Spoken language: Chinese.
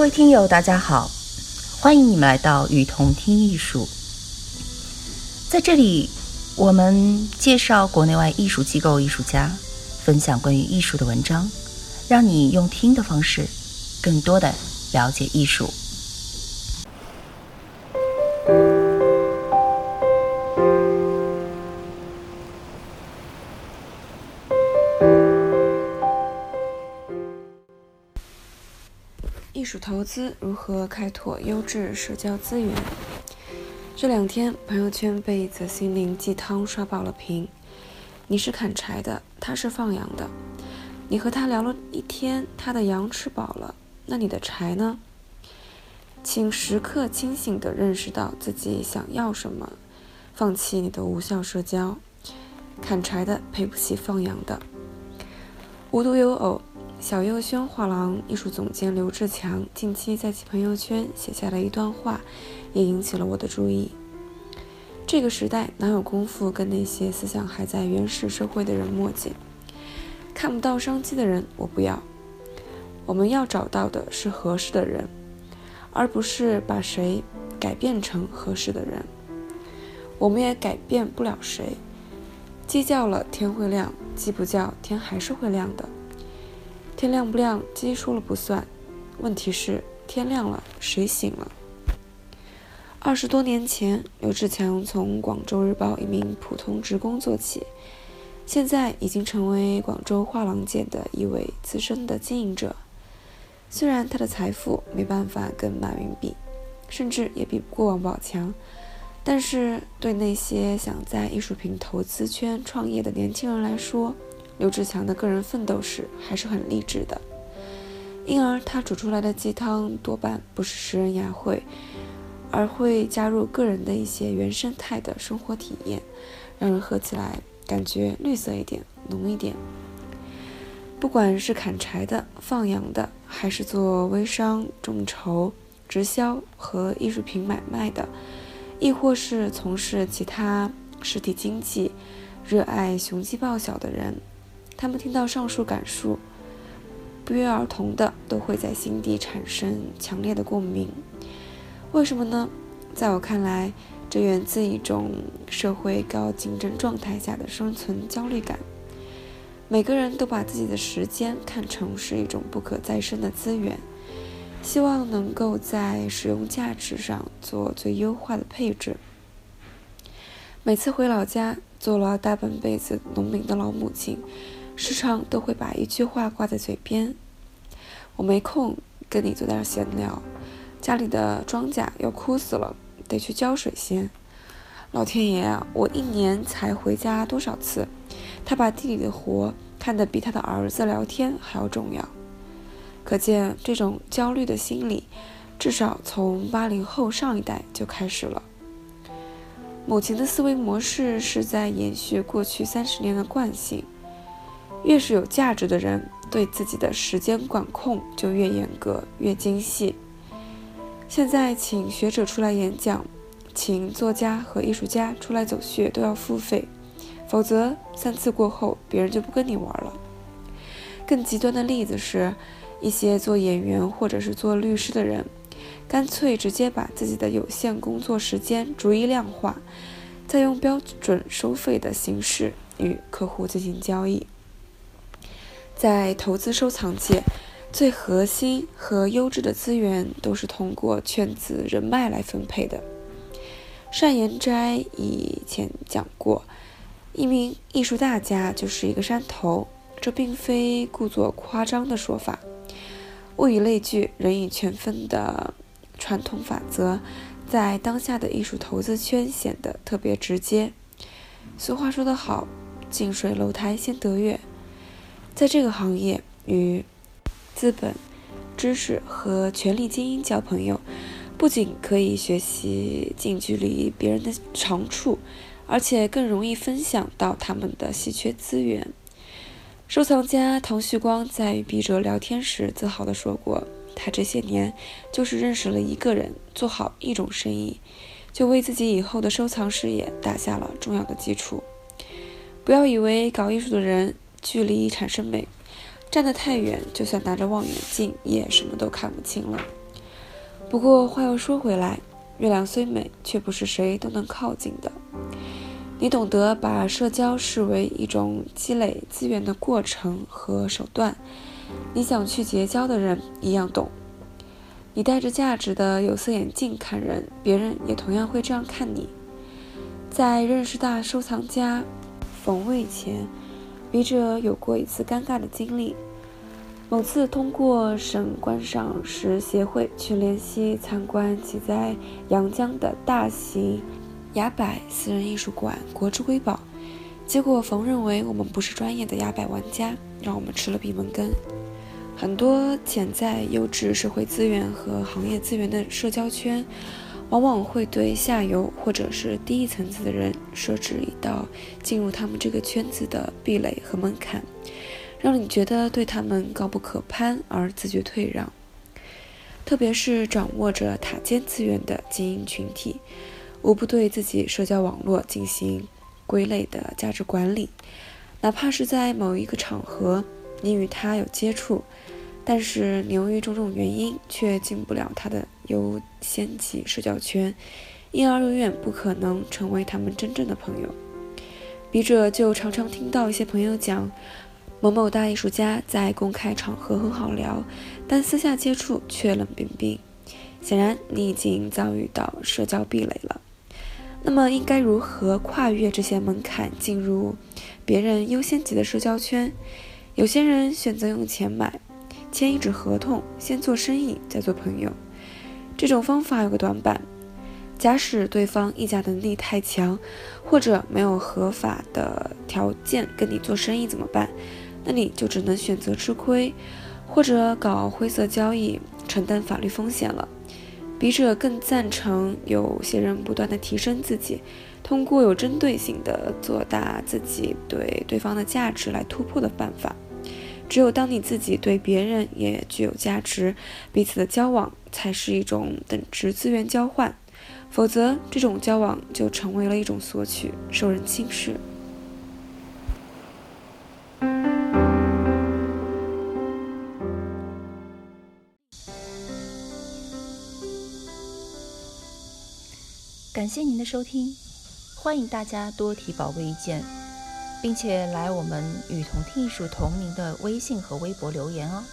各位听友，大家好，欢迎你们来到雨桐听艺术。在这里，我们介绍国内外艺术机构、艺术家，分享关于艺术的文章，让你用听的方式，更多的了解艺术。艺术投资如何开拓优质社交资源？这两天朋友圈被一则心灵鸡汤刷爆了屏。你是砍柴的，他是放羊的。你和他聊了一天，他的羊吃饱了，那你的柴呢？请时刻清醒地认识到自己想要什么，放弃你的无效社交。砍柴的赔不起放羊的。无独有偶。小右轩画廊艺术总监刘志强近期在其朋友圈写下了一段话，也引起了我的注意。这个时代哪有功夫跟那些思想还在原始社会的人墨迹？看不到商机的人，我不要。我们要找到的是合适的人，而不是把谁改变成合适的人。我们也改变不了谁。鸡叫了，天会亮；鸡不叫，天还是会亮的。天亮不亮，鸡说了不算。问题是天亮了，谁醒了？二十多年前，刘志强从《广州日报》一名普通职工做起，现在已经成为广州画廊界的一位资深的经营者。虽然他的财富没办法跟马云比，甚至也比不过王宝强，但是对那些想在艺术品投资圈创业的年轻人来说，刘志强的个人奋斗史还是很励志的，因而他煮出来的鸡汤多半不是食人牙会，而会加入个人的一些原生态的生活体验，让人喝起来感觉绿色一点、浓一点。不管是砍柴的、放羊的，还是做微商、众筹、直销和艺术品买卖的，亦或是从事其他实体经济、热爱雄鸡报晓的人。他们听到上述感述，不约而同的都会在心底产生强烈的共鸣。为什么呢？在我看来，这源自一种社会高竞争状态下的生存焦虑感。每个人都把自己的时间看成是一种不可再生的资源，希望能够在使用价值上做最优化的配置。每次回老家，做了大半辈子农民的老母亲。时常都会把一句话挂在嘴边：“我没空跟你做点闲聊，家里的庄稼要枯死了，得去浇水先。老天爷啊，我一年才回家多少次？他把地里的活看得比他的儿子聊天还要重要。可见这种焦虑的心理，至少从八零后上一代就开始了。母亲的思维模式是在延续过去三十年的惯性。”越是有价值的人，对自己的时间管控就越严格、越精细。现在请学者出来演讲，请作家和艺术家出来走穴都要付费，否则三次过后，别人就不跟你玩了。更极端的例子是，一些做演员或者是做律师的人，干脆直接把自己的有限工作时间逐一量化，再用标准收费的形式与客户进行交易。在投资收藏界，最核心和优质的资源都是通过圈子人脉来分配的。单言斋以前讲过，一名艺术大家就是一个山头，这并非故作夸张的说法。物以类聚，人以群分的传统法则，在当下的艺术投资圈显得特别直接。俗话说得好，近水楼台先得月。在这个行业，与资本、知识和权力精英交朋友，不仅可以学习近距离别人的长处，而且更容易分享到他们的稀缺资源。收藏家唐旭光在与笔者聊天时，自豪地说过：“他这些年就是认识了一个人，做好一种生意，就为自己以后的收藏事业打下了重要的基础。”不要以为搞艺术的人。距离产生美，站得太远，就算拿着望远镜也什么都看不清了。不过话又说回来，月亮虽美，却不是谁都能靠近的。你懂得把社交视为一种积累资源的过程和手段，你想去结交的人一样懂。你戴着价值的有色眼镜看人，别人也同样会这样看你。在认识大收藏家冯卫前，笔者有过一次尴尬的经历。某次通过省观赏石协会去联系参观其在阳江的大型。崖柏私人艺术馆，国之瑰宝。结果冯认为我们不是专业的崖柏玩家，让我们吃了闭门羹。很多潜在优质社会资源和行业资源的社交圈，往往会对下游或者是低一层次的人设置一道进入他们这个圈子的壁垒和门槛，让你觉得对他们高不可攀而自觉退让。特别是掌握着塔尖资源的精英群体。无不对自己社交网络进行归类的价值管理，哪怕是在某一个场合你与他有接触，但是由于种种原因却进不了他的优先级社交圈，因而永远不可能成为他们真正的朋友。笔者就常常听到一些朋友讲，某某大艺术家在公开场合很好聊，但私下接触却冷冰冰。显然，你已经遭遇到社交壁垒了。那么应该如何跨越这些门槛，进入别人优先级的社交圈？有些人选择用钱买，签一纸合同，先做生意再做朋友。这种方法有个短板：假使对方议价能力太强，或者没有合法的条件跟你做生意怎么办？那你就只能选择吃亏，或者搞灰色交易，承担法律风险了。笔者更赞成有些人不断的提升自己，通过有针对性的做大自己对对方的价值来突破的办法。只有当你自己对别人也具有价值，彼此的交往才是一种等值资源交换，否则这种交往就成为了一种索取，受人轻视。感谢您的收听，欢迎大家多提宝贵意见，并且来我们与同听艺术同名的微信和微博留言哦。